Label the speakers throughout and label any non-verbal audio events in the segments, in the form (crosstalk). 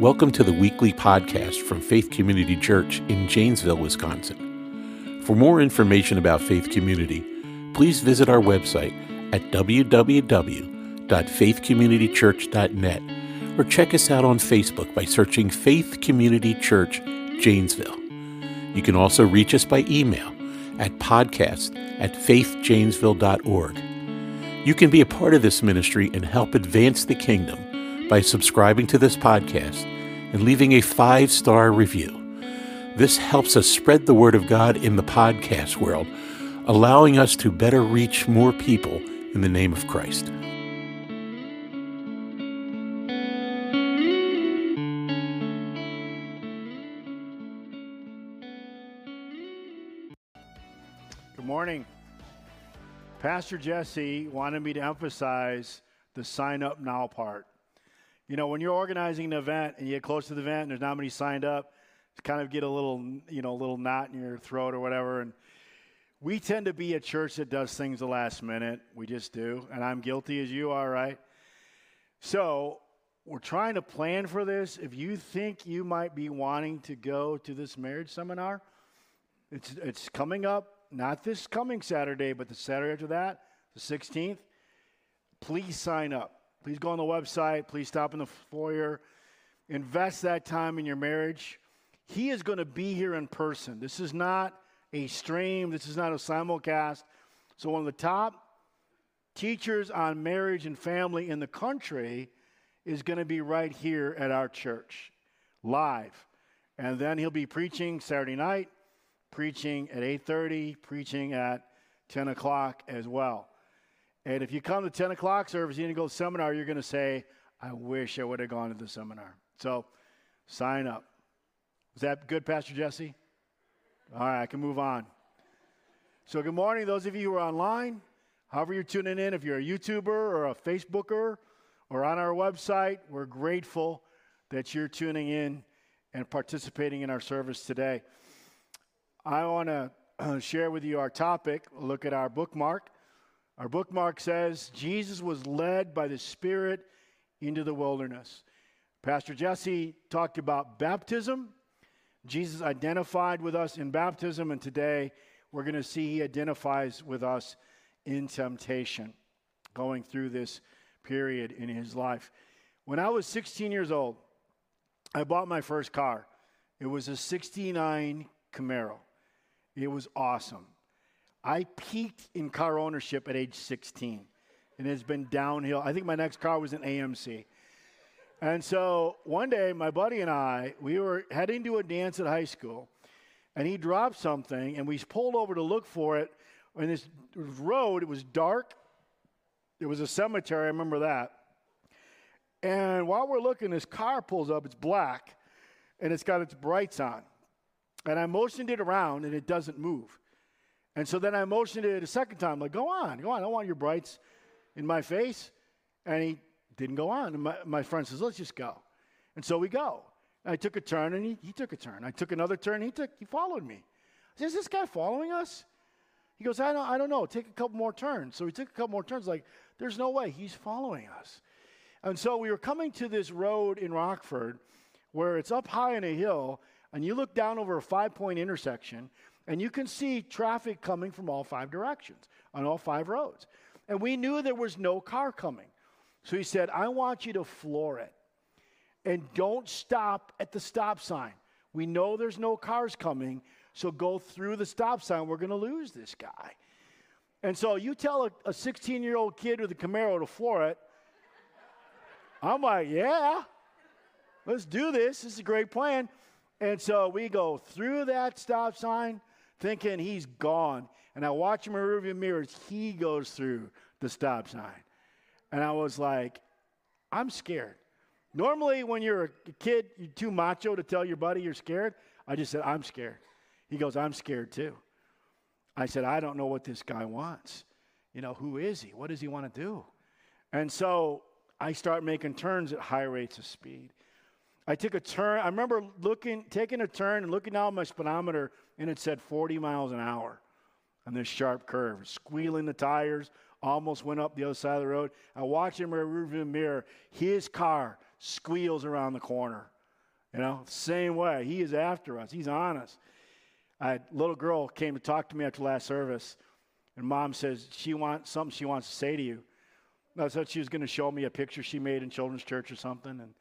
Speaker 1: Welcome to the weekly podcast from Faith Community Church in Janesville, Wisconsin. For more information about Faith Community, please visit our website at www.faithcommunitychurch.net or check us out on Facebook by searching Faith Community Church Janesville. You can also reach us by email at podcast at faithjanesville.org. You can be a part of this ministry and help advance the kingdom by subscribing to this podcast and leaving a five star review. This helps us spread the word of God in the podcast world, allowing us to better reach more people in the name of Christ.
Speaker 2: Good morning. Pastor Jesse wanted me to emphasize the sign up now part. You know, when you're organizing an event and you get close to the event and there's not many signed up, to kind of get a little, you know, a little knot in your throat or whatever. And we tend to be a church that does things the last minute. We just do. And I'm guilty as you are, right? So we're trying to plan for this. If you think you might be wanting to go to this marriage seminar, it's, it's coming up, not this coming Saturday, but the Saturday after that, the 16th. Please sign up. Please go on the website. Please stop in the foyer. Invest that time in your marriage. He is going to be here in person. This is not a stream, this is not a simulcast. So, one of the top teachers on marriage and family in the country is going to be right here at our church, live. And then he'll be preaching Saturday night, preaching at 8.30, preaching at 10 o'clock as well. And if you come to 10 o'clock service, you need to go to seminar, you're going to say, I wish I would have gone to the seminar. So sign up. Is that good, Pastor Jesse? All right, I can move on. So, good morning, those of you who are online, however you're tuning in, if you're a YouTuber or a Facebooker or on our website, we're grateful that you're tuning in and participating in our service today. I want (clears throat) to share with you our topic, look at our bookmark. Our bookmark says Jesus was led by the Spirit into the wilderness. Pastor Jesse talked about baptism. Jesus identified with us in baptism, and today we're going to see he identifies with us in temptation, going through this period in his life. When I was 16 years old, I bought my first car. It was a 69 Camaro. It was awesome. I peaked in car ownership at age 16, and it's been downhill. I think my next car was an AMC. And so one day, my buddy and I, we were heading to a dance at high school, and he dropped something, and we pulled over to look for it. On this road, it was dark. There was a cemetery, I remember that. And while we're looking, this car pulls up. It's black, and it's got its brights on. And I motioned it around, and it doesn't move. And so then I motioned it a second time, like, go on, go on. I don't want your brights in my face. And he didn't go on. And my, my friend says, let's just go. And so we go. And I took a turn, and he, he took a turn. I took another turn, he took he followed me. I said, is this guy following us? He goes, I don't, I don't know. Take a couple more turns. So we took a couple more turns, like, there's no way he's following us. And so we were coming to this road in Rockford where it's up high in a hill, and you look down over a five point intersection, and you can see traffic coming from all five directions on all five roads. And we knew there was no car coming. So he said, I want you to floor it and don't stop at the stop sign. We know there's no cars coming, so go through the stop sign. We're going to lose this guy. And so you tell a 16 year old kid with a Camaro to floor it. I'm like, yeah, let's do this. This is a great plan. And so we go through that stop sign, thinking he's gone. And I watch him in rearview mirror as He goes through the stop sign. And I was like, I'm scared. Normally, when you're a kid, you're too macho to tell your buddy you're scared. I just said, I'm scared. He goes, I'm scared too. I said, I don't know what this guy wants. You know, who is he? What does he want to do? And so I start making turns at high rates of speed. I took a turn. I remember looking, taking a turn and looking down my speedometer, and it said 40 miles an hour on this sharp curve, squealing the tires, almost went up the other side of the road. I watched him in my rearview mirror. His car squeals around the corner. You know, same way. He is after us, He's on us. A little girl came to talk to me after last service, and mom says she wants something she wants to say to you. I thought she was going to show me a picture she made in children's church or something. And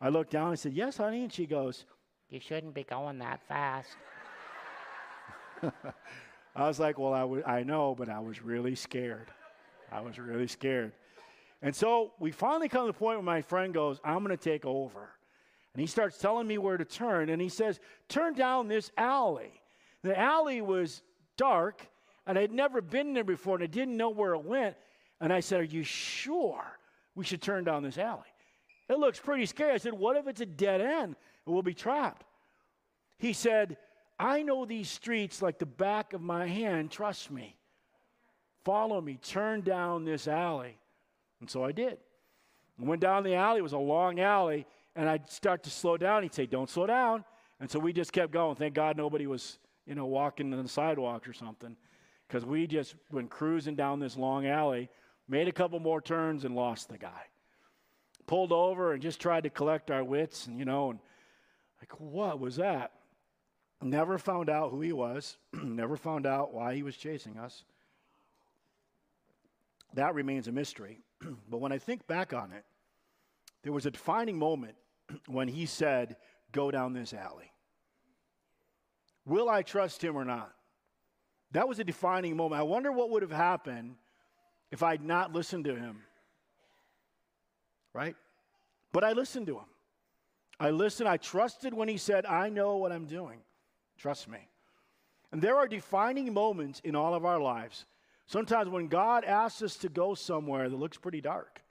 Speaker 2: I looked down and said, Yes, honey. And she goes,
Speaker 3: You shouldn't be going that fast. (laughs)
Speaker 2: I was like, Well, I, w- I know, but I was really scared. I was really scared. And so we finally come to the point where my friend goes, I'm going to take over. And he starts telling me where to turn. And he says, Turn down this alley. The alley was dark, and I'd never been there before, and I didn't know where it went. And I said, Are you sure we should turn down this alley? It looks pretty scary. I said, What if it's a dead end and we'll be trapped? He said, I know these streets like the back of my hand. Trust me. Follow me. Turn down this alley. And so I did. I went down the alley. It was a long alley. And I'd start to slow down. He'd say, Don't slow down. And so we just kept going. Thank God nobody was, you know, walking on the sidewalks or something. Because we just went cruising down this long alley, made a couple more turns, and lost the guy. Pulled over and just tried to collect our wits. And, you know, and like, what was that? Never found out who he was, (clears throat) never found out why he was chasing us. That remains a mystery. (clears throat) but when I think back on it, there was a defining moment (clears throat) when he said, Go down this alley. Will I trust him or not? That was a defining moment. I wonder what would have happened if I'd not listened to him. Right? But I listened to him. I listened. I trusted when he said, I know what I'm doing. Trust me. And there are defining moments in all of our lives. Sometimes when God asks us to go somewhere that looks pretty dark,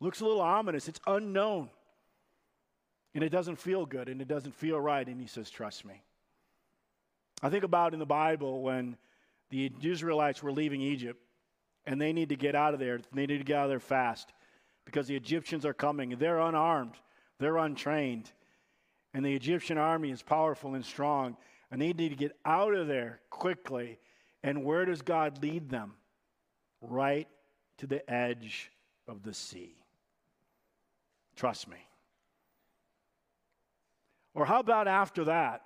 Speaker 2: looks a little ominous, it's unknown, and it doesn't feel good and it doesn't feel right, and He says, Trust me. I think about in the Bible when the Israelites were leaving Egypt and they need to get out of there. They need to get out of there fast because the Egyptians are coming. They're unarmed, they're untrained. And the Egyptian army is powerful and strong, and they need to get out of there quickly. And where does God lead them? Right to the edge of the sea. Trust me. Or how about after that?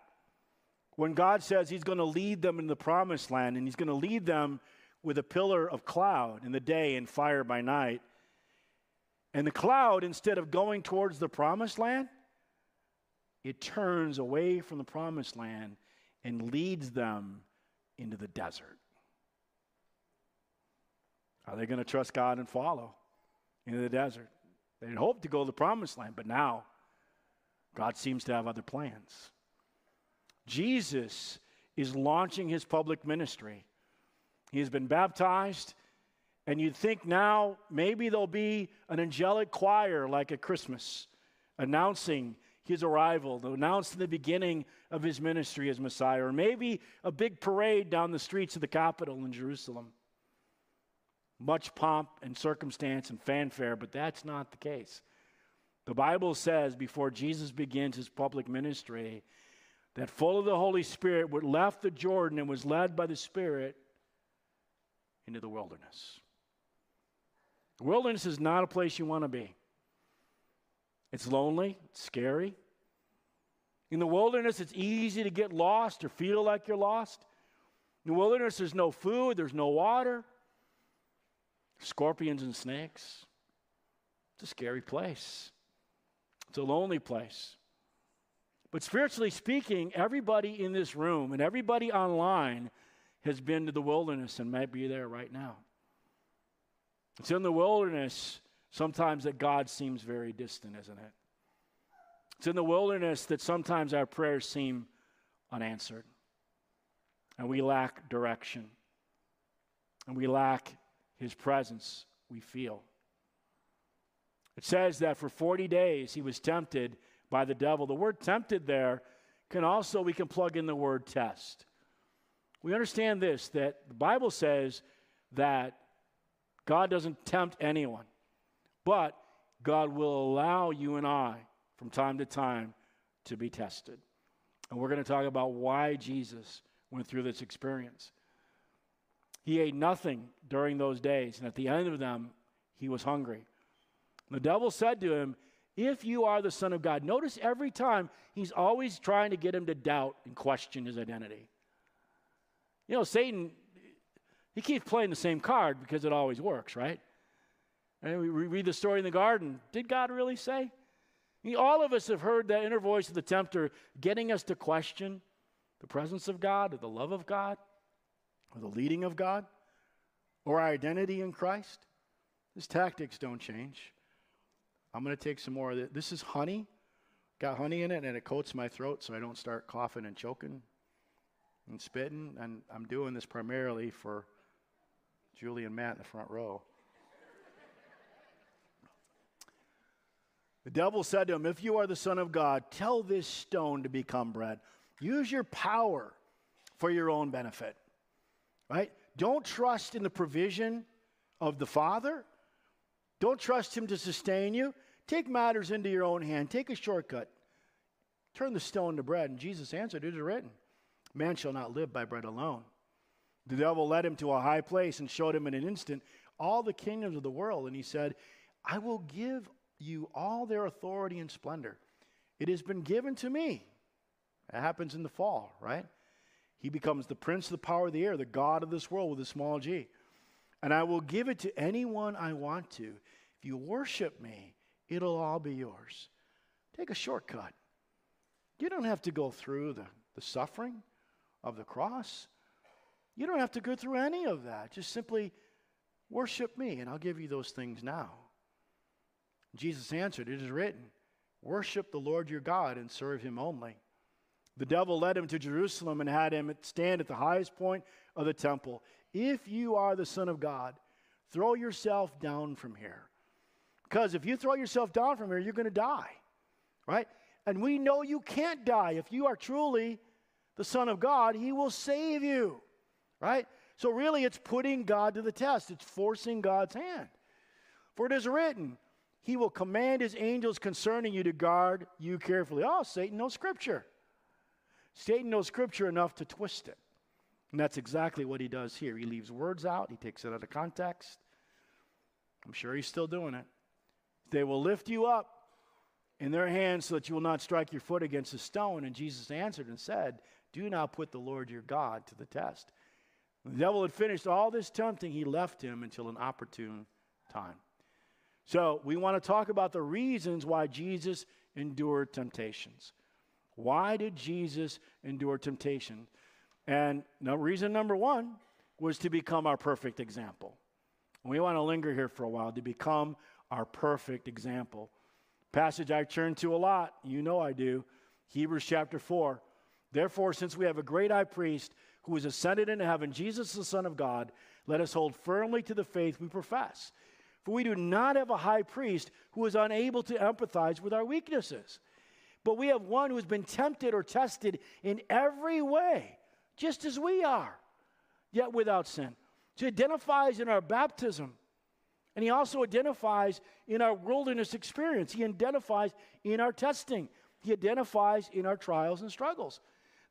Speaker 2: When God says He's going to lead them in the promised land and He's going to lead them with a pillar of cloud in the day and fire by night. And the cloud, instead of going towards the promised land, it turns away from the promised land and leads them into the desert. Are they going to trust God and follow into the desert? They had hoped to go to the promised land, but now God seems to have other plans. Jesus is launching his public ministry. He has been baptized, and you'd think now maybe there'll be an angelic choir like at Christmas announcing his arrival, to announce the beginning of his ministry as Messiah, or maybe a big parade down the streets of the capital in Jerusalem. Much pomp and circumstance and fanfare, but that's not the case. The Bible says before Jesus begins his public ministry that full of the Holy Spirit left the Jordan and was led by the Spirit into the wilderness. Wilderness is not a place you want to be. It's lonely, it's scary. In the wilderness, it's easy to get lost or feel like you're lost. In the wilderness, there's no food, there's no water, scorpions and snakes. It's a scary place, it's a lonely place. But spiritually speaking, everybody in this room and everybody online has been to the wilderness and might be there right now. It's in the wilderness sometimes that God seems very distant, isn't it? It's in the wilderness that sometimes our prayers seem unanswered. And we lack direction. And we lack his presence, we feel. It says that for 40 days he was tempted by the devil. The word tempted there can also, we can plug in the word test. We understand this that the Bible says that God doesn't tempt anyone. But God will allow you and I from time to time to be tested. And we're going to talk about why Jesus went through this experience. He ate nothing during those days, and at the end of them, he was hungry. The devil said to him, If you are the Son of God. Notice every time he's always trying to get him to doubt and question his identity. You know, Satan, he keeps playing the same card because it always works, right? And we read the story in the garden. Did God really say? All of us have heard that inner voice of the tempter getting us to question the presence of God or the love of God or the leading of God or our identity in Christ. His tactics don't change. I'm going to take some more of this. This is honey. Got honey in it, and it coats my throat so I don't start coughing and choking and spitting. And I'm doing this primarily for Julie and Matt in the front row. the devil said to him, If you are the Son of God, tell this stone to become bread. Use your power for your own benefit. Right? Don't trust in the provision of the Father. Don't trust Him to sustain you. Take matters into your own hand. Take a shortcut. Turn the stone to bread. And Jesus answered, It is written, Man shall not live by bread alone. The devil led him to a high place and showed him in an instant all the kingdoms of the world. And he said, I will give you all their authority and splendor. It has been given to me. It happens in the fall, right? He becomes the prince of the power of the air, the God of this world with a small g. And I will give it to anyone I want to. If you worship me, it'll all be yours. Take a shortcut. You don't have to go through the, the suffering of the cross. You don't have to go through any of that. Just simply worship me, and I'll give you those things now. Jesus answered, It is written, Worship the Lord your God and serve him only. The devil led him to Jerusalem and had him stand at the highest point of the temple. If you are the Son of God, throw yourself down from here. Because if you throw yourself down from here, you're going to die, right? And we know you can't die. If you are truly the Son of God, He will save you, right? So, really, it's putting God to the test, it's forcing God's hand. For it is written, He will command His angels concerning you to guard you carefully. Oh, Satan knows Scripture. Satan knows Scripture enough to twist it. And that's exactly what he does here. He leaves words out, he takes it out of context. I'm sure he's still doing it. They will lift you up in their hands so that you will not strike your foot against a stone. And Jesus answered and said, Do not put the Lord your God to the test. The devil had finished all this tempting, he left him until an opportune time. So, we want to talk about the reasons why Jesus endured temptations. Why did Jesus endure temptation? And no, reason number one was to become our perfect example. we want to linger here for a while to become our perfect example. Passage I turn to a lot, you know I do, Hebrews chapter 4. Therefore, since we have a great high priest who is ascended into heaven, Jesus the Son of God, let us hold firmly to the faith we profess. For we do not have a high priest who is unable to empathize with our weaknesses but we have one who's been tempted or tested in every way, just as we are, yet without sin. He identifies in our baptism, and he also identifies in our wilderness experience. He identifies in our testing. He identifies in our trials and struggles.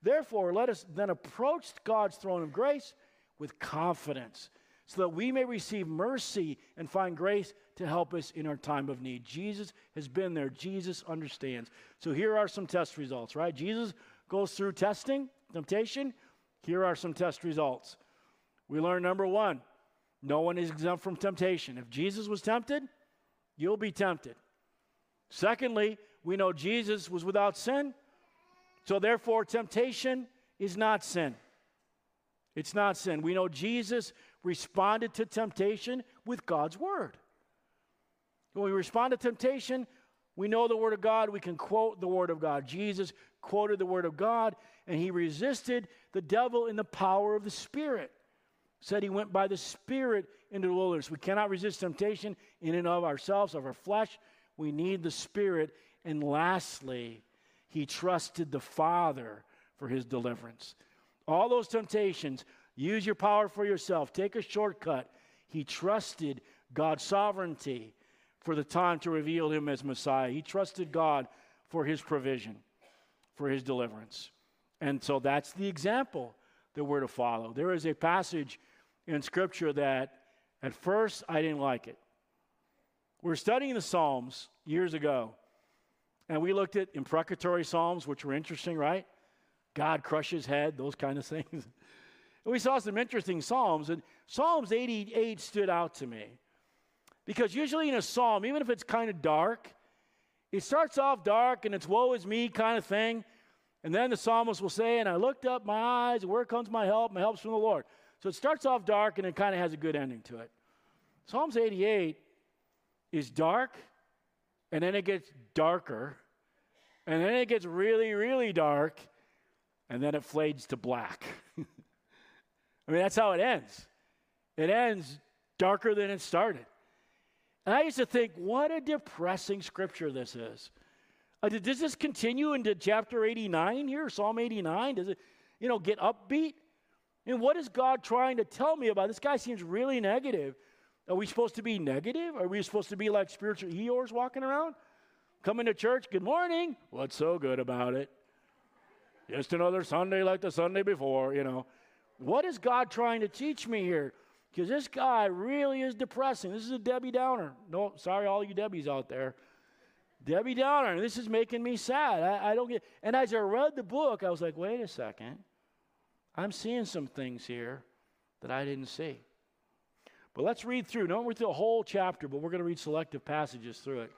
Speaker 2: Therefore, let us then approach God's throne of grace with confidence so that we may receive mercy and find grace to help us in our time of need. Jesus has been there, Jesus understands. So here are some test results, right? Jesus goes through testing, temptation. Here are some test results. We learn number one no one is exempt from temptation. If Jesus was tempted, you'll be tempted. Secondly, we know Jesus was without sin, so therefore, temptation is not sin. It's not sin. We know Jesus responded to temptation with God's word. When we respond to temptation, we know the word of God, we can quote the word of God. Jesus quoted the word of God, and he resisted the devil in the power of the Spirit. Said he went by the Spirit into the wilderness. We cannot resist temptation in and of ourselves, of our flesh. We need the Spirit. And lastly, he trusted the Father for his deliverance. All those temptations Use your power for yourself. Take a shortcut. He trusted God's sovereignty for the time to reveal him as Messiah. He trusted God for his provision, for his deliverance. And so that's the example that we're to follow. There is a passage in Scripture that at first I didn't like it. We are studying the Psalms years ago, And we looked at imprecatory Psalms, which were interesting, right? God crushes head, those kind of (laughs) things. and we saw some interesting Psalms, and Psalms 88 stood out to me. Because usually in a psalm, even if it's kind of dark, it starts off dark and it's woe is me kind of thing. And then the psalmist will say, And I looked up my eyes, where comes my help? My help's from the Lord. So it starts off dark and it kind of has a good ending to it. Psalms 88 is dark, and then it gets darker, and then it gets really, really dark, and then it fades to black. (laughs) I mean, that's how it ends. It ends darker than it started. And I used to think, what a depressing scripture this is. Uh, does this continue into chapter 89 here, Psalm 89? Does it, you know, get upbeat? And what is God trying to tell me about? This guy seems really negative. Are we supposed to be negative? Are we supposed to be like spiritual Eeyores walking around? Coming to church, good morning. What's so good about it? Just another Sunday like the Sunday before, you know. What is God trying to teach me here? Because this guy really is depressing. This is a Debbie Downer. No, sorry, all you Debbies out there. Debbie Downer. This is making me sad. I, I don't get. And as I read the book, I was like, wait a second. I'm seeing some things here that I didn't see. But let's read through. Don't read through the whole chapter, but we're going to read selective passages through it.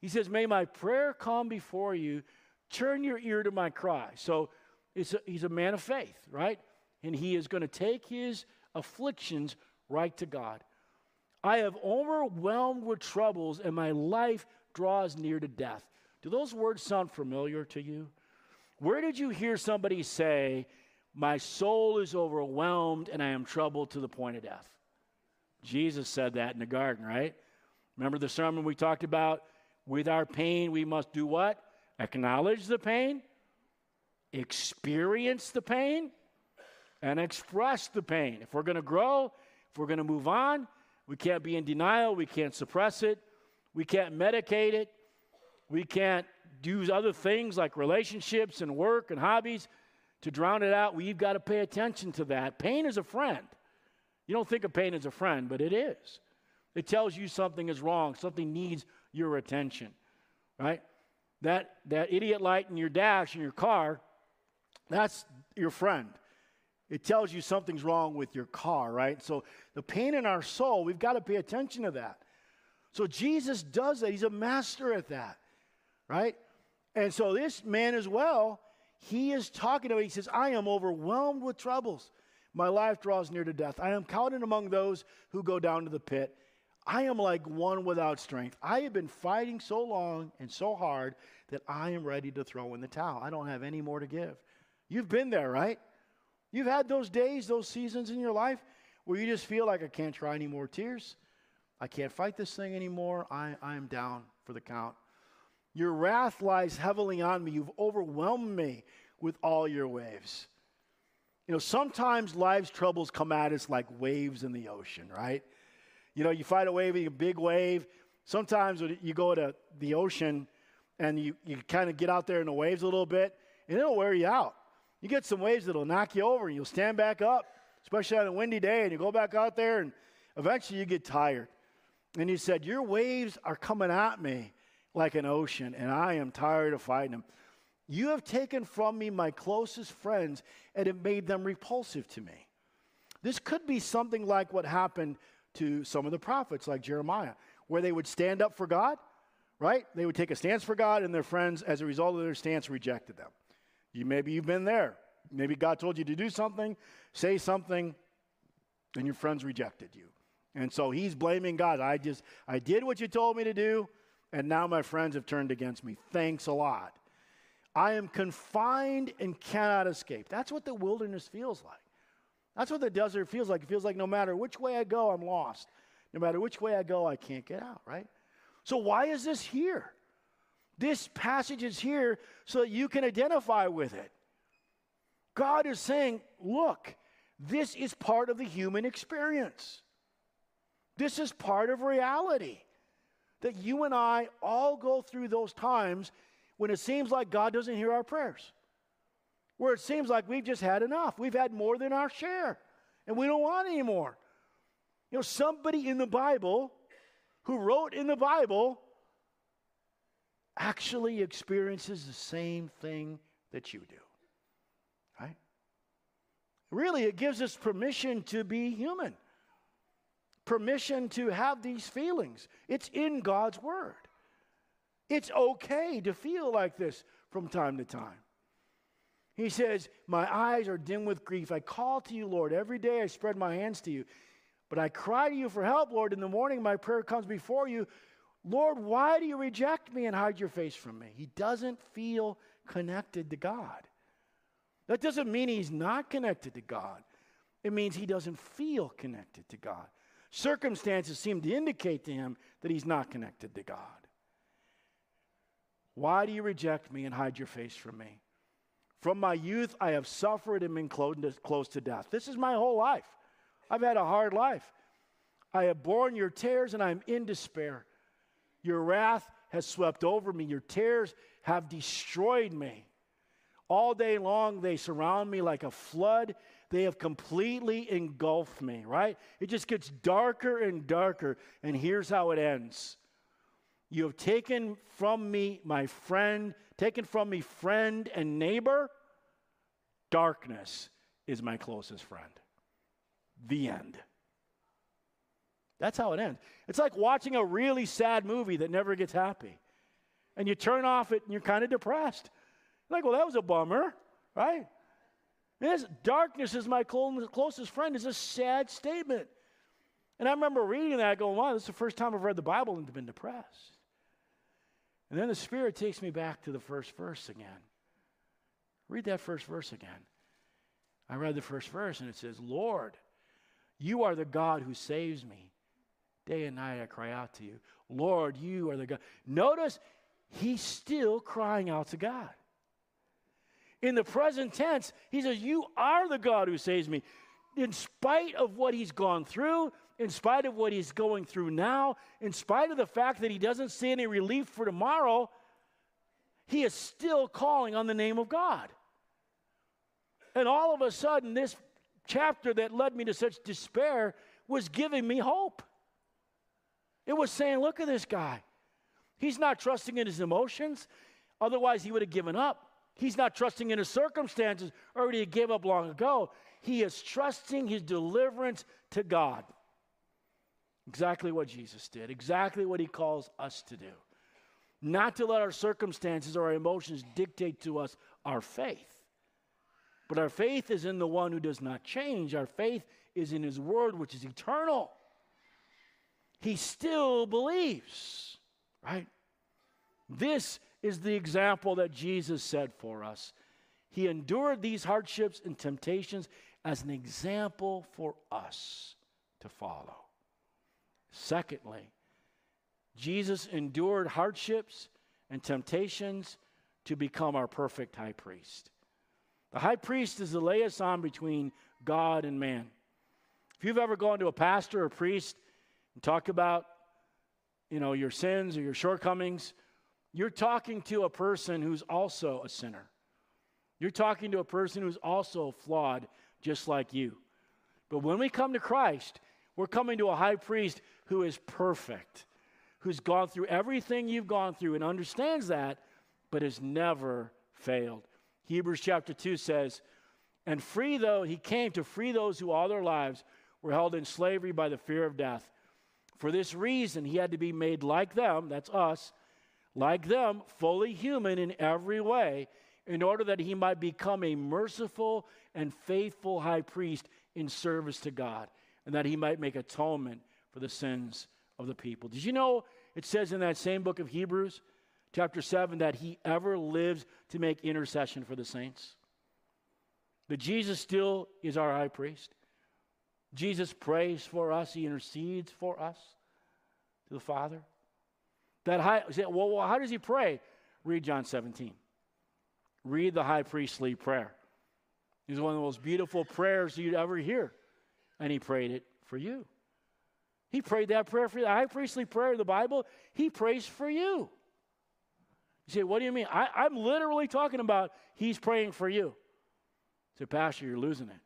Speaker 2: He says, May my prayer come before you. Turn your ear to my cry. So a, he's a man of faith, right? And he is going to take his afflictions right to God. I have overwhelmed with troubles, and my life draws near to death. Do those words sound familiar to you? Where did you hear somebody say, My soul is overwhelmed and I am troubled to the point of death? Jesus said that in the garden, right? Remember the sermon we talked about? With our pain, we must do what? Acknowledge the pain, experience the pain, and express the pain. If we're going to grow, if we're going to move on, we can't be in denial, we can't suppress it, we can't medicate it, we can't do other things like relationships and work and hobbies to drown it out. We've got to pay attention to that. Pain is a friend. You don't think of pain as a friend, but it is. It tells you something is wrong, something needs your attention, right? That, that idiot light in your dash in your car, that's your friend. It tells you something's wrong with your car, right? So the pain in our soul, we've got to pay attention to that. So Jesus does that. He's a master at that, right? And so this man as well, he is talking to him. He says, I am overwhelmed with troubles. My life draws near to death. I am counted among those who go down to the pit. I am like one without strength. I have been fighting so long and so hard that I am ready to throw in the towel. I don't have any more to give. You've been there, right? You've had those days, those seasons in your life where you just feel like I can't try any more tears. I can't fight this thing anymore. I, I'm down for the count. Your wrath lies heavily on me. You've overwhelmed me with all your waves. You know, sometimes life's troubles come at us like waves in the ocean, right? You know, you fight a wave, a big wave. Sometimes you go to the ocean and you, you kind of get out there in the waves a little bit, and it'll wear you out. You get some waves that'll knock you over, and you'll stand back up, especially on a windy day, and you go back out there, and eventually you get tired. And he said, Your waves are coming at me like an ocean, and I am tired of fighting them. You have taken from me my closest friends and have made them repulsive to me. This could be something like what happened to some of the prophets, like Jeremiah, where they would stand up for God, right? They would take a stance for God, and their friends, as a result of their stance, rejected them. You maybe you've been there. Maybe God told you to do something, say something, and your friends rejected you. And so he's blaming God. I just I did what you told me to do, and now my friends have turned against me. Thanks a lot. I am confined and cannot escape. That's what the wilderness feels like. That's what the desert feels like. It feels like no matter which way I go, I'm lost. No matter which way I go, I can't get out, right? So, why is this here? This passage is here so that you can identify with it. God is saying, look, this is part of the human experience. This is part of reality. That you and I all go through those times when it seems like God doesn't hear our prayers where it seems like we've just had enough. We've had more than our share, and we don't want any more. You know, somebody in the Bible who wrote in the Bible actually experiences the same thing that you do. Right? Really, it gives us permission to be human, permission to have these feelings. It's in God's Word. It's okay to feel like this from time to time. He says, My eyes are dim with grief. I call to you, Lord. Every day I spread my hands to you. But I cry to you for help, Lord. In the morning, my prayer comes before you. Lord, why do you reject me and hide your face from me? He doesn't feel connected to God. That doesn't mean he's not connected to God, it means he doesn't feel connected to God. Circumstances seem to indicate to him that he's not connected to God. Why do you reject me and hide your face from me? From my youth, I have suffered and been close to death. This is my whole life. I've had a hard life. I have borne your tears and I'm in despair. Your wrath has swept over me. Your tears have destroyed me. All day long, they surround me like a flood. They have completely engulfed me, right? It just gets darker and darker. And here's how it ends You have taken from me my friend, taken from me friend and neighbor. Darkness is my closest friend. The end. That's how it ends. It's like watching a really sad movie that never gets happy. And you turn off it and you're kind of depressed. Like, well, that was a bummer, right? This darkness is my closest friend is a sad statement. And I remember reading that going, wow, this is the first time I've read the Bible and been depressed. And then the Spirit takes me back to the first verse again. Read that first verse again. I read the first verse and it says, Lord, you are the God who saves me. Day and night I cry out to you. Lord, you are the God. Notice he's still crying out to God. In the present tense, he says, You are the God who saves me. In spite of what he's gone through, in spite of what he's going through now, in spite of the fact that he doesn't see any relief for tomorrow, he is still calling on the name of God. And all of a sudden, this chapter that led me to such despair was giving me hope. It was saying, Look at this guy. He's not trusting in his emotions, otherwise, he would have given up. He's not trusting in his circumstances, or he gave up long ago. He is trusting his deliverance to God. Exactly what Jesus did, exactly what he calls us to do. Not to let our circumstances or our emotions dictate to us our faith. But our faith is in the one who does not change. Our faith is in his word, which is eternal. He still believes, right? This is the example that Jesus said for us. He endured these hardships and temptations as an example for us to follow. Secondly, Jesus endured hardships and temptations to become our perfect high priest. The high priest is the liaison between God and man. If you've ever gone to a pastor or priest and talked about, you know, your sins or your shortcomings, you're talking to a person who's also a sinner. You're talking to a person who's also flawed, just like you. But when we come to Christ, we're coming to a high priest who is perfect, who's gone through everything you've gone through and understands that, but has never failed. Hebrews chapter 2 says, And free though he came to free those who all their lives were held in slavery by the fear of death. For this reason, he had to be made like them, that's us, like them, fully human in every way, in order that he might become a merciful and faithful high priest in service to God, and that he might make atonement for the sins of the people. Did you know it says in that same book of Hebrews, chapter 7, that he ever lives to make intercession for the saints? That Jesus still is our high priest. Jesus prays for us, he intercedes for us to the Father. That high, well, how does he pray? Read John 17. Read the high priestly prayer. It's one of the most beautiful prayers you'd ever hear. And he prayed it for you. He prayed that prayer for you. The high priestly prayer of the Bible, he prays for you. You say, what do you mean? I, am literally talking about he's praying for you. say, Pastor, you're losing it.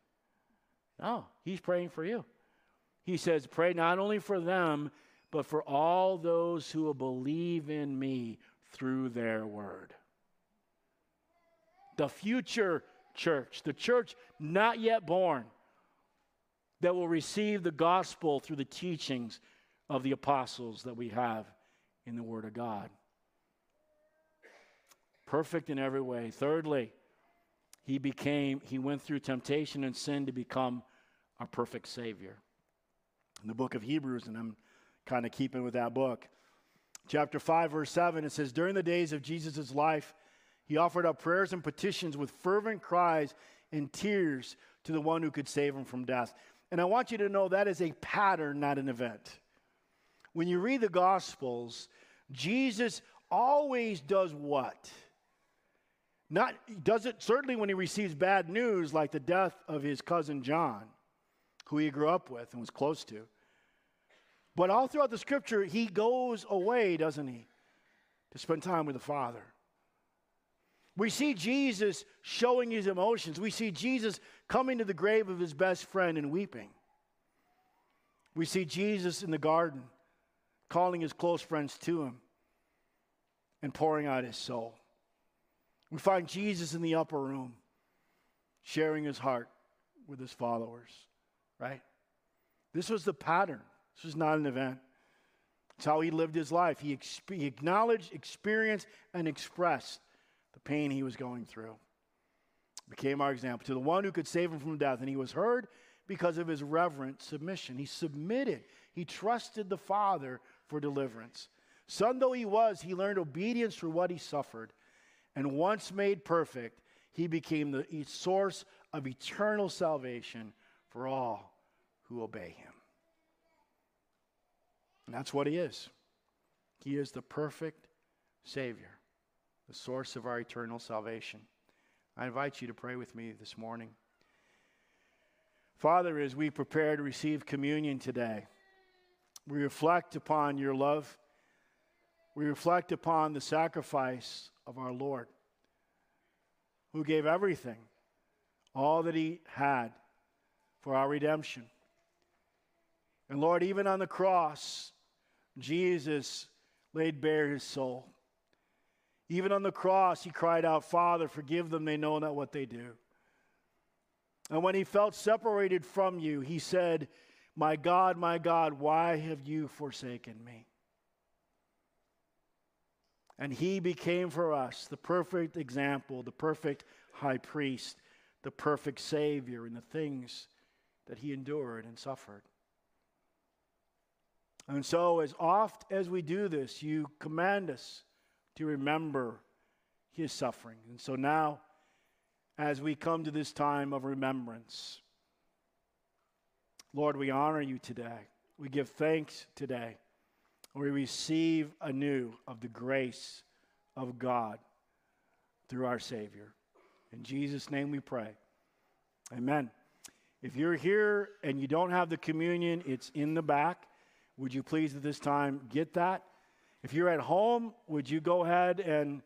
Speaker 2: No, he's praying for you. He says, pray not only for them, but for all those who will believe in me through their word. The future church, the church not yet born, that will receive the gospel through the teachings of the apostles that we have in the Word of God. Perfect in every way. Thirdly, he became, he went through temptation and sin to become our perfect Savior. In the book of Hebrews, and I'm kind of keeping with that book, chapter 5, verse 7, it says, During the days of Jesus' life, he offered up prayers and petitions with fervent cries and tears to the one who could save him from death. And I want you to know that is a pattern, not an event. When you read the Gospels, Jesus always does what? Not does it certainly when he receives bad news like the death of his cousin John, who he grew up with and was close to. But all throughout the scripture, he goes away, doesn't he, to spend time with the Father. We see Jesus showing his emotions. We see Jesus coming to the grave of his best friend and weeping. We see Jesus in the garden calling his close friends to him and pouring out his soul. We find Jesus in the upper room sharing his heart with his followers, right? This was the pattern. This was not an event. It's how he lived his life. He, he acknowledged, experienced, and expressed the pain he was going through. Became our example to the one who could save him from death. And he was heard because of his reverent submission. He submitted, he trusted the Father for deliverance. Son though he was, he learned obedience through what he suffered. And once made perfect, he became the source of eternal salvation for all who obey him. And that's what he is. He is the perfect Savior the source of our eternal salvation. I invite you to pray with me this morning. Father, as we prepare to receive communion today, we reflect upon your love. We reflect upon the sacrifice of our Lord, who gave everything, all that he had, for our redemption. And Lord, even on the cross, Jesus laid bare his soul. Even on the cross, he cried out, Father, forgive them, they know not what they do. And when he felt separated from you, he said, My God, my God, why have you forsaken me? And he became for us the perfect example, the perfect high priest, the perfect Savior in the things that he endured and suffered. And so, as oft as we do this, you command us to remember his suffering. And so now, as we come to this time of remembrance, Lord, we honor you today. We give thanks today. We receive anew of the grace of God through our Savior. In Jesus' name we pray. Amen. If you're here and you don't have the communion, it's in the back. Would you please at this time get that? If you're at home, would you go ahead and,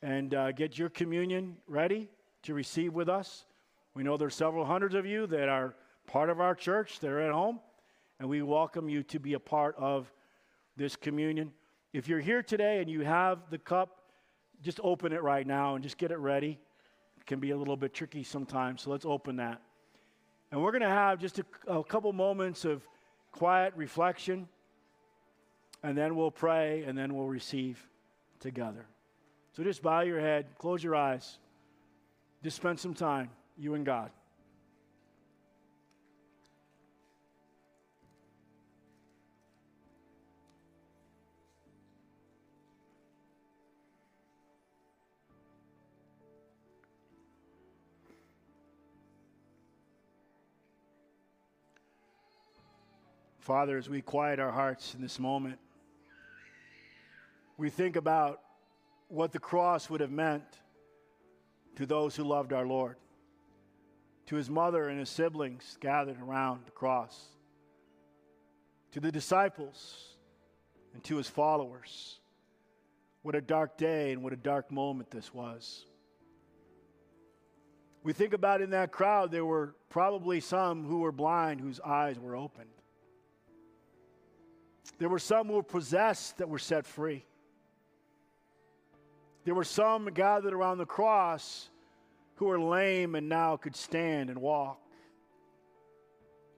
Speaker 2: and uh, get your communion ready to receive with us? We know there's several hundreds of you that are part of our church that are at home, and we welcome you to be a part of this communion. If you're here today and you have the cup, just open it right now and just get it ready. It can be a little bit tricky sometimes, so let's open that. And we're going to have just a, a couple moments of quiet reflection and then we'll pray, and then we'll receive together. So just bow your head, close your eyes, just spend some time, you and God. Father, as we quiet our hearts in this moment, we think about what the cross would have meant to those who loved our Lord, to his mother and his siblings gathered around the cross, to the disciples and to his followers. What a dark day and what a dark moment this was. We think about in that crowd, there were probably some who were blind whose eyes were opened. There were some who were possessed that were set free. There were some gathered around the cross who were lame and now could stand and walk.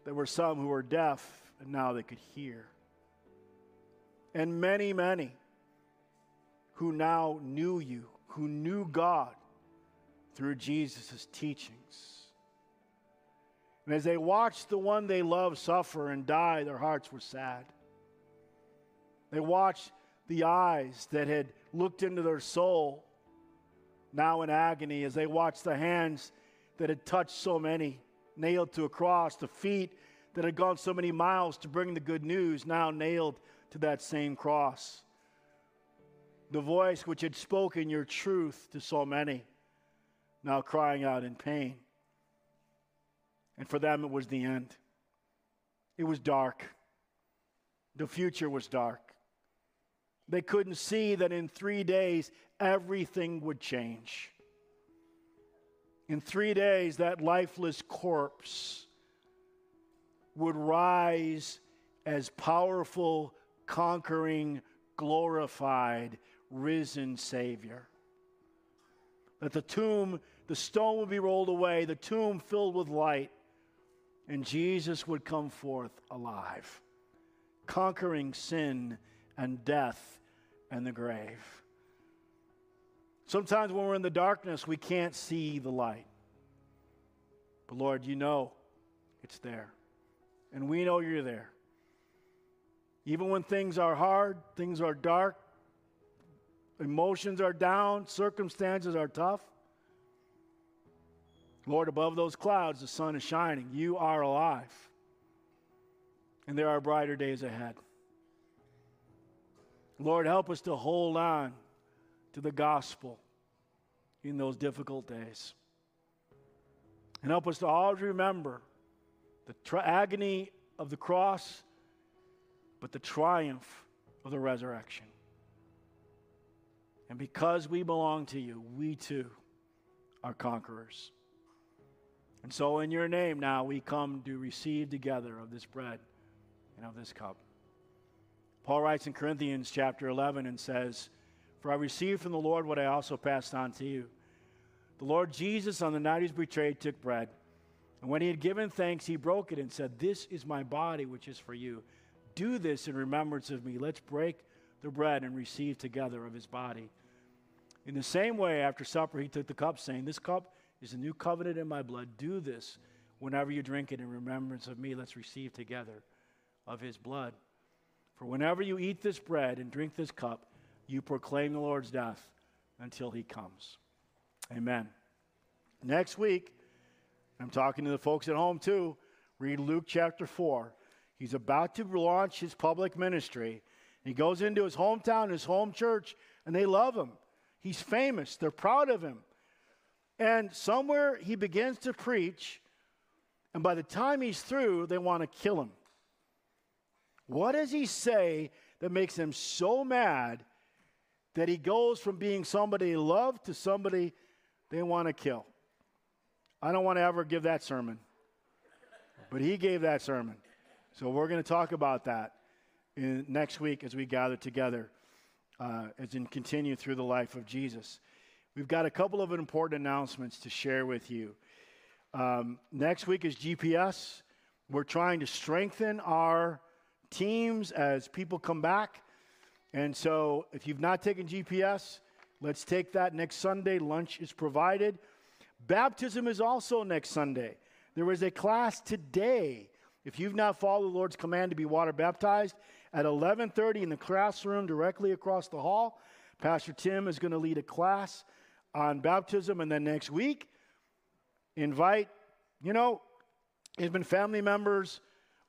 Speaker 2: There were some who were deaf and now they could hear. And many, many who now knew you, who knew God through Jesus' teachings. And as they watched the one they loved suffer and die, their hearts were sad. They watched the eyes that had looked into their soul now in agony as they watched the hands that had touched so many nailed to a cross, the feet that had gone so many miles to bring the good news now nailed to that same cross. The voice which had spoken your truth to so many now crying out in pain. And for them, it was the end. It was dark. The future was dark. They couldn't see that in three days everything would change. In three days, that lifeless corpse would rise as powerful, conquering, glorified, risen Savior. That the tomb, the stone would be rolled away, the tomb filled with light, and Jesus would come forth alive, conquering sin and death and the grave. Sometimes when we're in the darkness, we can't see the light. But Lord, you know it's there. And we know you're there. Even when things are hard, things are dark, emotions are down, circumstances are tough. Lord, above those clouds, the sun is shining. You are alive. And there are brighter days ahead. Lord, help us to hold on to the gospel in those difficult days. And help us to always remember the tri- agony of the cross, but the triumph of the resurrection. And because we belong to you, we too are conquerors. And so, in your name now, we come to receive together of this bread and of this cup. Paul writes in Corinthians chapter 11 and says, For I received from the Lord what I also passed on to you. The Lord Jesus, on the night he was betrayed, took bread. And when he had given thanks, he broke it and said, This is my body, which is for you. Do this in remembrance of me. Let's break the bread and receive together of his body. In the same way, after supper, he took the cup, saying, This cup is a new covenant in my blood. Do this whenever you drink it in remembrance of me. Let's receive together of his blood. For whenever you eat this bread and drink this cup, you proclaim the Lord's death until he comes. Amen. Next week, I'm talking to the folks at home too. Read Luke chapter 4. He's about to launch his public ministry. He goes into his hometown, his home church, and they love him. He's famous, they're proud of him. And somewhere he begins to preach, and by the time he's through, they want to kill him. What does he say that makes him so mad that he goes from being somebody loved to somebody they want to kill? I don't want to ever give that sermon, but he gave that sermon. So we're going to talk about that in, next week as we gather together, uh, as in continue through the life of Jesus. We've got a couple of important announcements to share with you. Um, next week is GPS. We're trying to strengthen our teams as people come back. And so if you've not taken GPS, let's take that next Sunday. Lunch is provided. Baptism is also next Sunday. There is a class today. If you've not followed the Lord's command to be water baptized, at 11:30 in the classroom directly across the hall, Pastor Tim is going to lead a class on baptism and then next week invite, you know, it's been family members,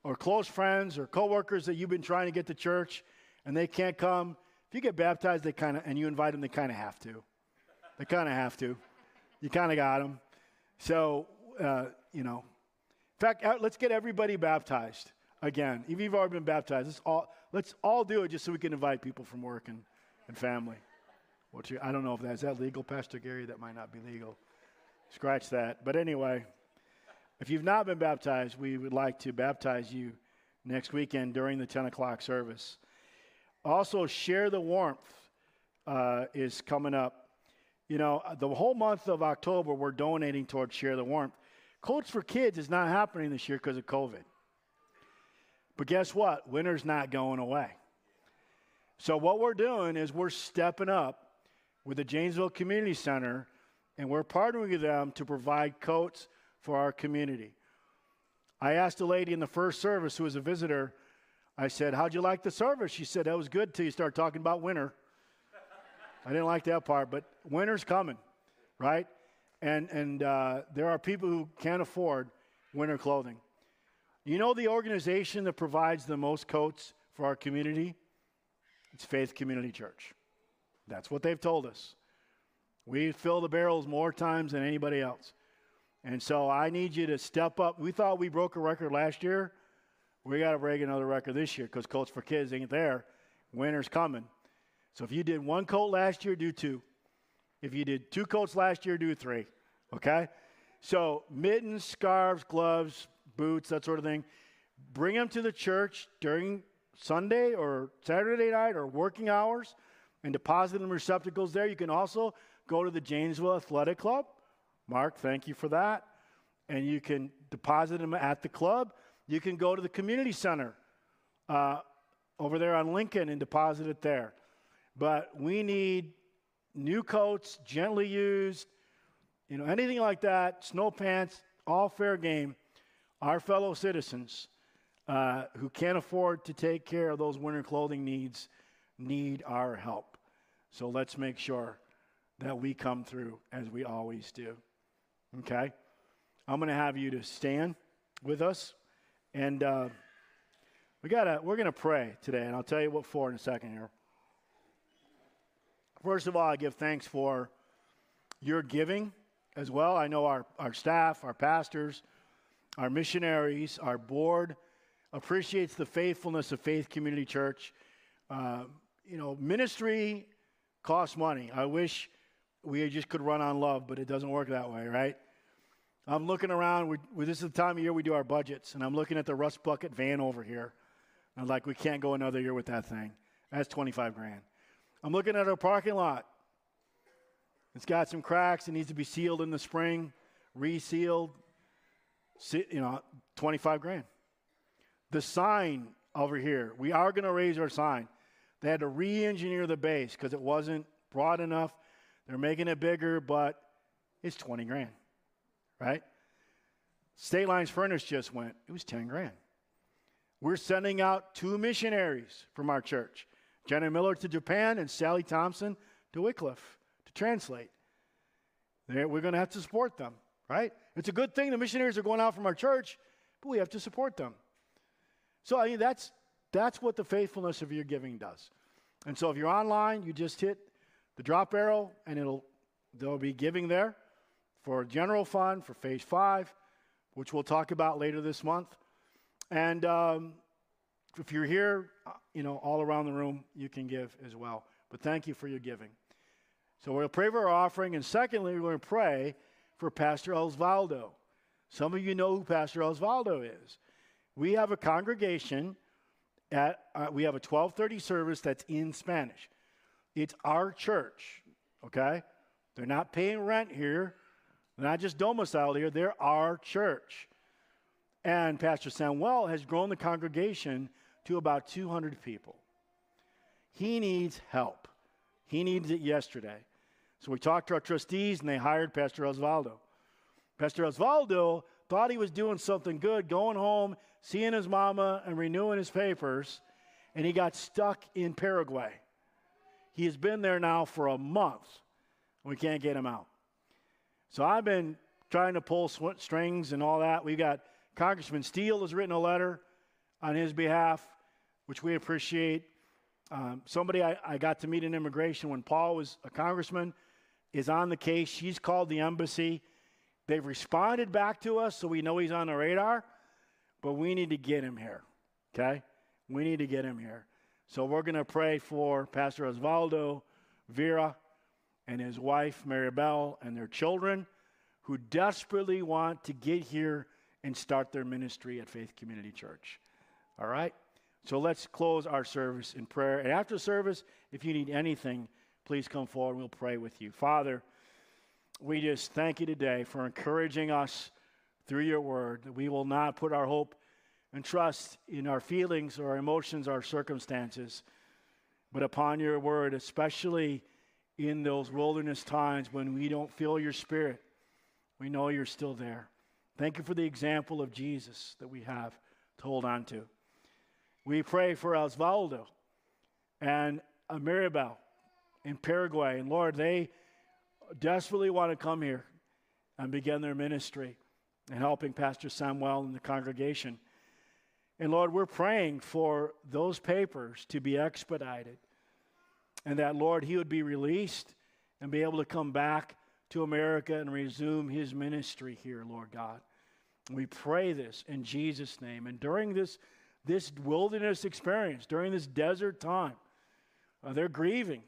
Speaker 2: or close friends or coworkers that you've been trying to get to church and they can't come, if you get baptized, they kind of, and you invite them, they kind of have to. They kind of have to. You kind of got them. So, uh, you know, in fact, uh, let's get everybody baptized again. If you've already been baptized, let's all, let's all do it just so we can invite people from work and, and family. Which I don't know if that is that legal, Pastor Gary. That might not be legal. Scratch that. But anyway. If you've not been baptized, we would like to baptize you next weekend during the 10 o'clock service. Also, Share the Warmth uh, is coming up you know, the whole month of October, we're donating towards Share the Warmth. Coats for Kids is not happening this year because of COVID. But guess what? Winter's not going away. So, what we're doing is we're stepping up with the Janesville Community Center and we're partnering with them to provide coats for our community. I asked a lady in the first service who was a visitor, I said, How'd you like the service? She said, That was good till you start talking about winter. I didn't like that part, but winter's coming, right? And, and uh, there are people who can't afford winter clothing. You know the organization that provides the most coats for our community? It's Faith Community Church. That's what they've told us. We fill the barrels more times than anybody else. And so I need you to step up. We thought we broke a record last year. We got to break another record this year because Coats for Kids ain't there. Winter's coming. So if you did one coat last year, do two. If you did two coats last year, do three. Okay? So mittens, scarves, gloves, boots, that sort of thing. Bring them to the church during Sunday or Saturday night or working hours and deposit them in receptacles there. You can also go to the Janesville Athletic Club. Mark, thank you for that. And you can deposit them at the club. You can go to the community center uh, over there on Lincoln and deposit it there. But we need new coats, gently used, you know, anything like that, snow pants, all fair game. Our fellow citizens uh, who can't afford to take care of those winter clothing needs need our help. So let's make sure that we come through as we always do. Okay? I'm going to have you to stand with us. And uh, we gotta, we're going to pray today, and I'll tell you what for in a second here. First of all, I give thanks for your giving as well. I know our, our staff, our pastors, our missionaries, our board appreciates the faithfulness of Faith Community Church. Uh, you know, ministry costs money. I wish we just could run on love, but it doesn't work that way, right? I'm looking around. We, this is the time of year we do our budgets, and I'm looking at the rust bucket van over here. I'm like, we can't go another year with that thing. That's 25 grand. I'm looking at our parking lot. It's got some cracks. It needs to be sealed in the spring, resealed. You know, 25 grand. The sign over here, we are going to raise our sign. They had to re engineer the base because it wasn't broad enough. They're making it bigger, but it's 20 grand, right? State Lines Furnace just went, it was 10 grand. We're sending out two missionaries from our church Jenna Miller to Japan and Sally Thompson to Wycliffe to translate. They're, we're going to have to support them, right? It's a good thing the missionaries are going out from our church, but we have to support them. So, I mean, that's, that's what the faithfulness of your giving does. And so, if you're online, you just hit the drop arrow, and it'll there'll be giving there for general fund for phase five, which we'll talk about later this month. And um, if you're here, uh, you know, all around the room, you can give as well. But thank you for your giving. So we'll pray for our offering, and secondly, we're going to pray for Pastor Osvaldo. Some of you know who Pastor Osvaldo is. We have a congregation at uh, we have a 12:30 service that's in Spanish. It's our church, okay? They're not paying rent here. They're not just domiciled here. They're our church. And Pastor Samuel has grown the congregation to about 200 people. He needs help. He needs it yesterday. So we talked to our trustees and they hired Pastor Osvaldo. Pastor Osvaldo thought he was doing something good, going home, seeing his mama, and renewing his papers, and he got stuck in Paraguay. He has been there now for a month. and We can't get him out. So I've been trying to pull strings and all that. We've got Congressman Steil has written a letter on his behalf, which we appreciate. Um, somebody I, I got to meet in immigration when Paul was a congressman is on the case. She's called the embassy. They've responded back to us, so we know he's on the radar, but we need to get him here, okay? We need to get him here. So we're going to pray for Pastor Osvaldo, Vera, and his wife, Maribel, and their children who desperately want to get here and start their ministry at Faith Community Church. All right? So let's close our service in prayer. And after service, if you need anything, please come forward we'll pray with you. Father, we just thank you today for encouraging us through your word that we will not put our hope and trust in our feelings or our emotions our circumstances, but upon your word, especially in those wilderness times when we don't feel your spirit. We know you're still there. Thank you for the example of Jesus that we have to hold on to. We pray for Osvaldo and Mirabel in Paraguay. And Lord, they desperately want to come here and begin their ministry and helping Pastor Samuel and the congregation. And Lord, we're praying for those papers to be expedited and that, Lord, he would be released and be able to come back to America and resume his ministry here, Lord God. We pray this in Jesus' name. And during this, this wilderness experience, during this desert time, uh, they're grieving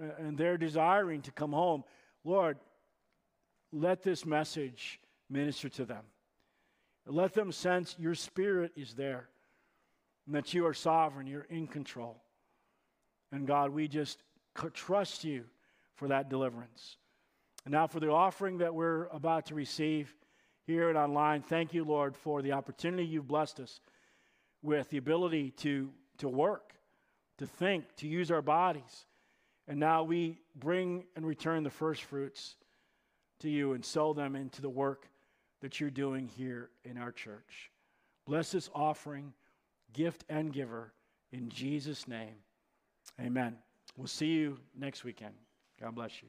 Speaker 2: uh, and they're desiring to come home. Lord, let this message minister to them. Let them sense your spirit is there and that you are sovereign, you're in control. And God, we just trust you for that deliverance. And now for the offering that we're about to receive here and online, thank you, Lord, for the opportunity you've blessed us with the ability to, to work, to think, to use our bodies. And now we bring and return the first fruits to you and sow them into the work that you're doing here in our church. Bless this offering, gift, and giver in Jesus' name. Amen. We'll see you next weekend. God bless you.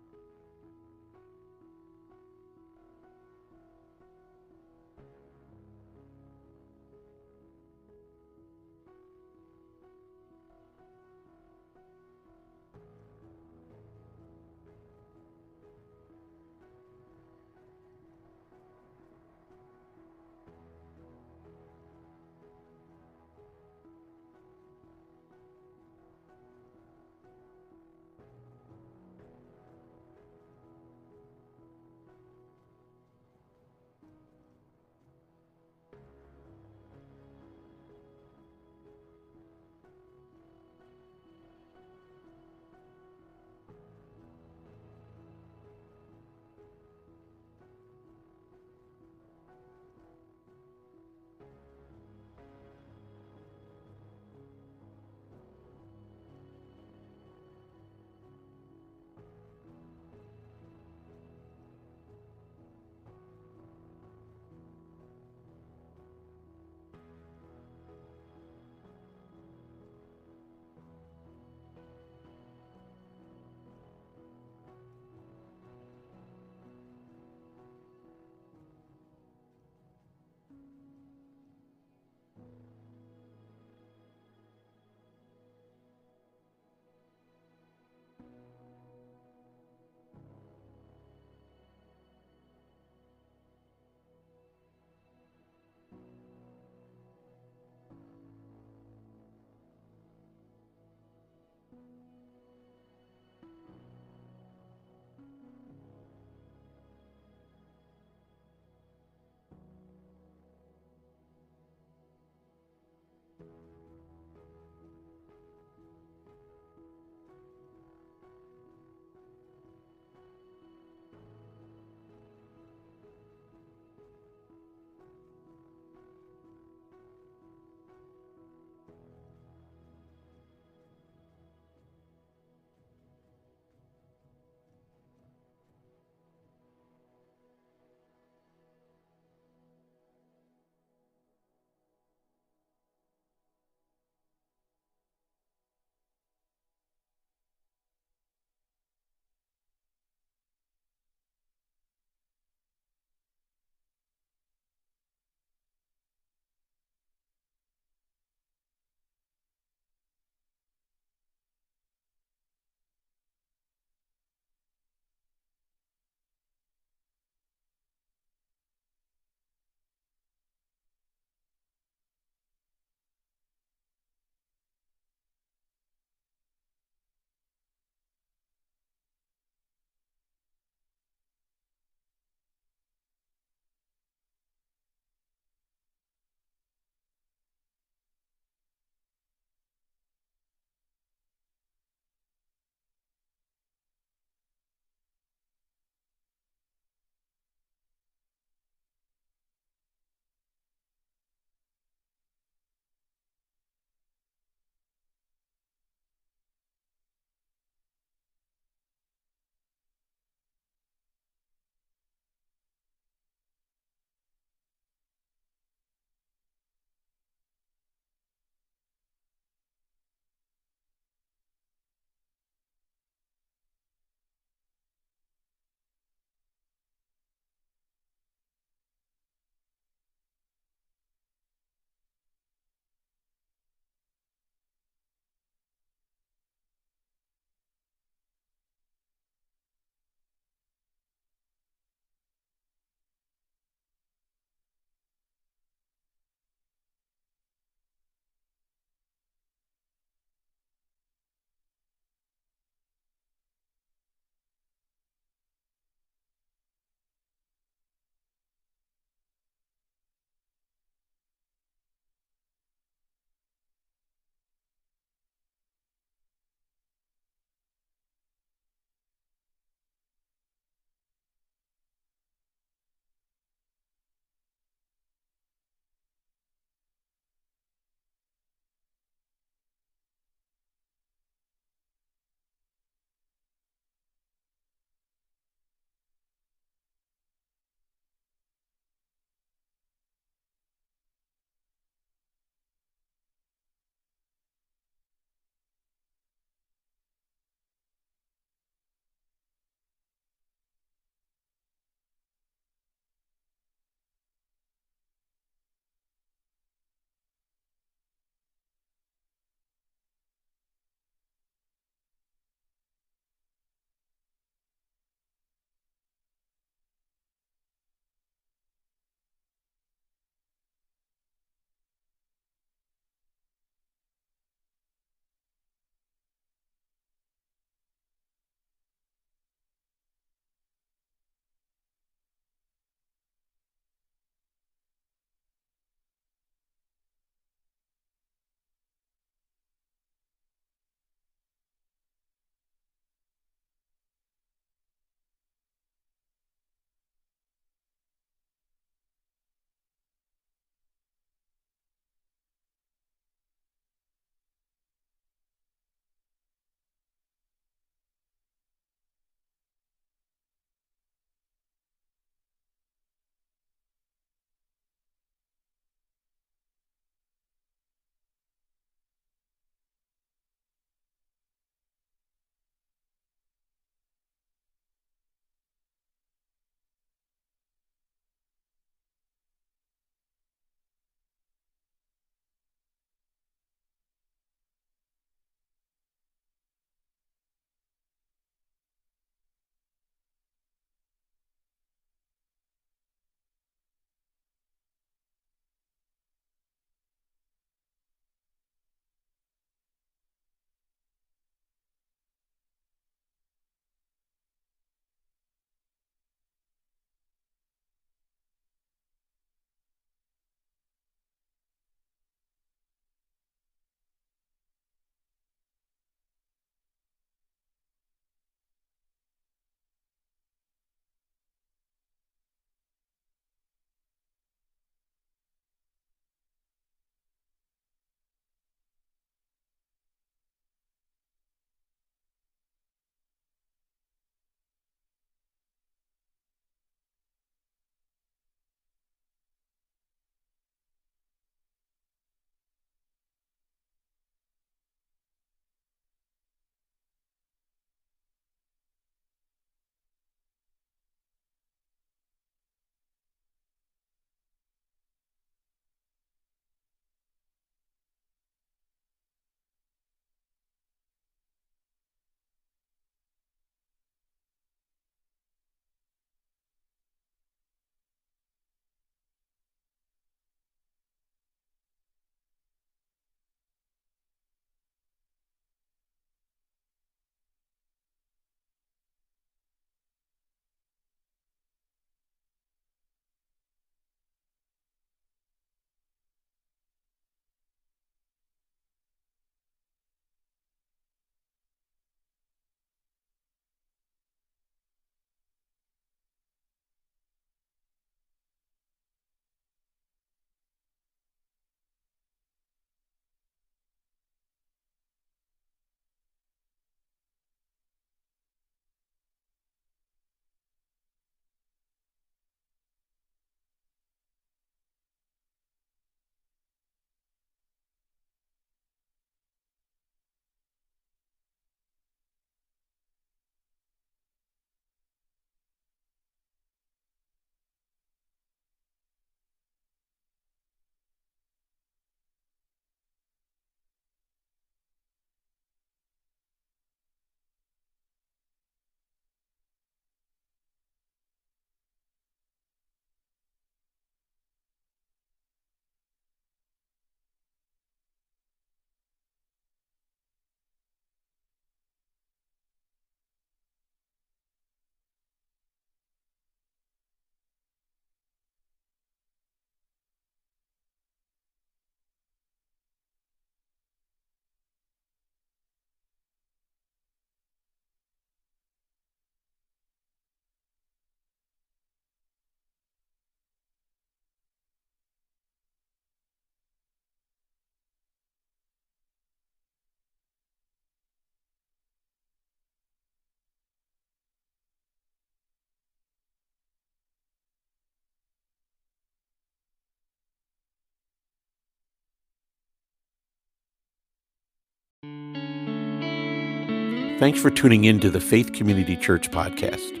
Speaker 1: Thanks for tuning in to the Faith Community Church podcast.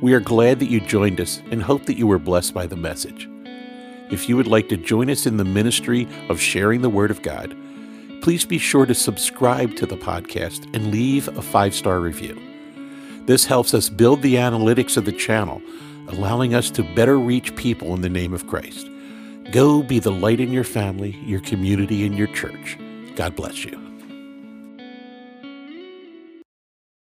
Speaker 1: We are glad that you joined us and hope that you were blessed by the message. If you would like to join us in the ministry of sharing the Word of God, please be sure to subscribe to the podcast and leave a five star review. This helps us build the analytics of the channel, allowing us to better reach people in the name of Christ. Go be the light in your family, your community, and your church. God bless you.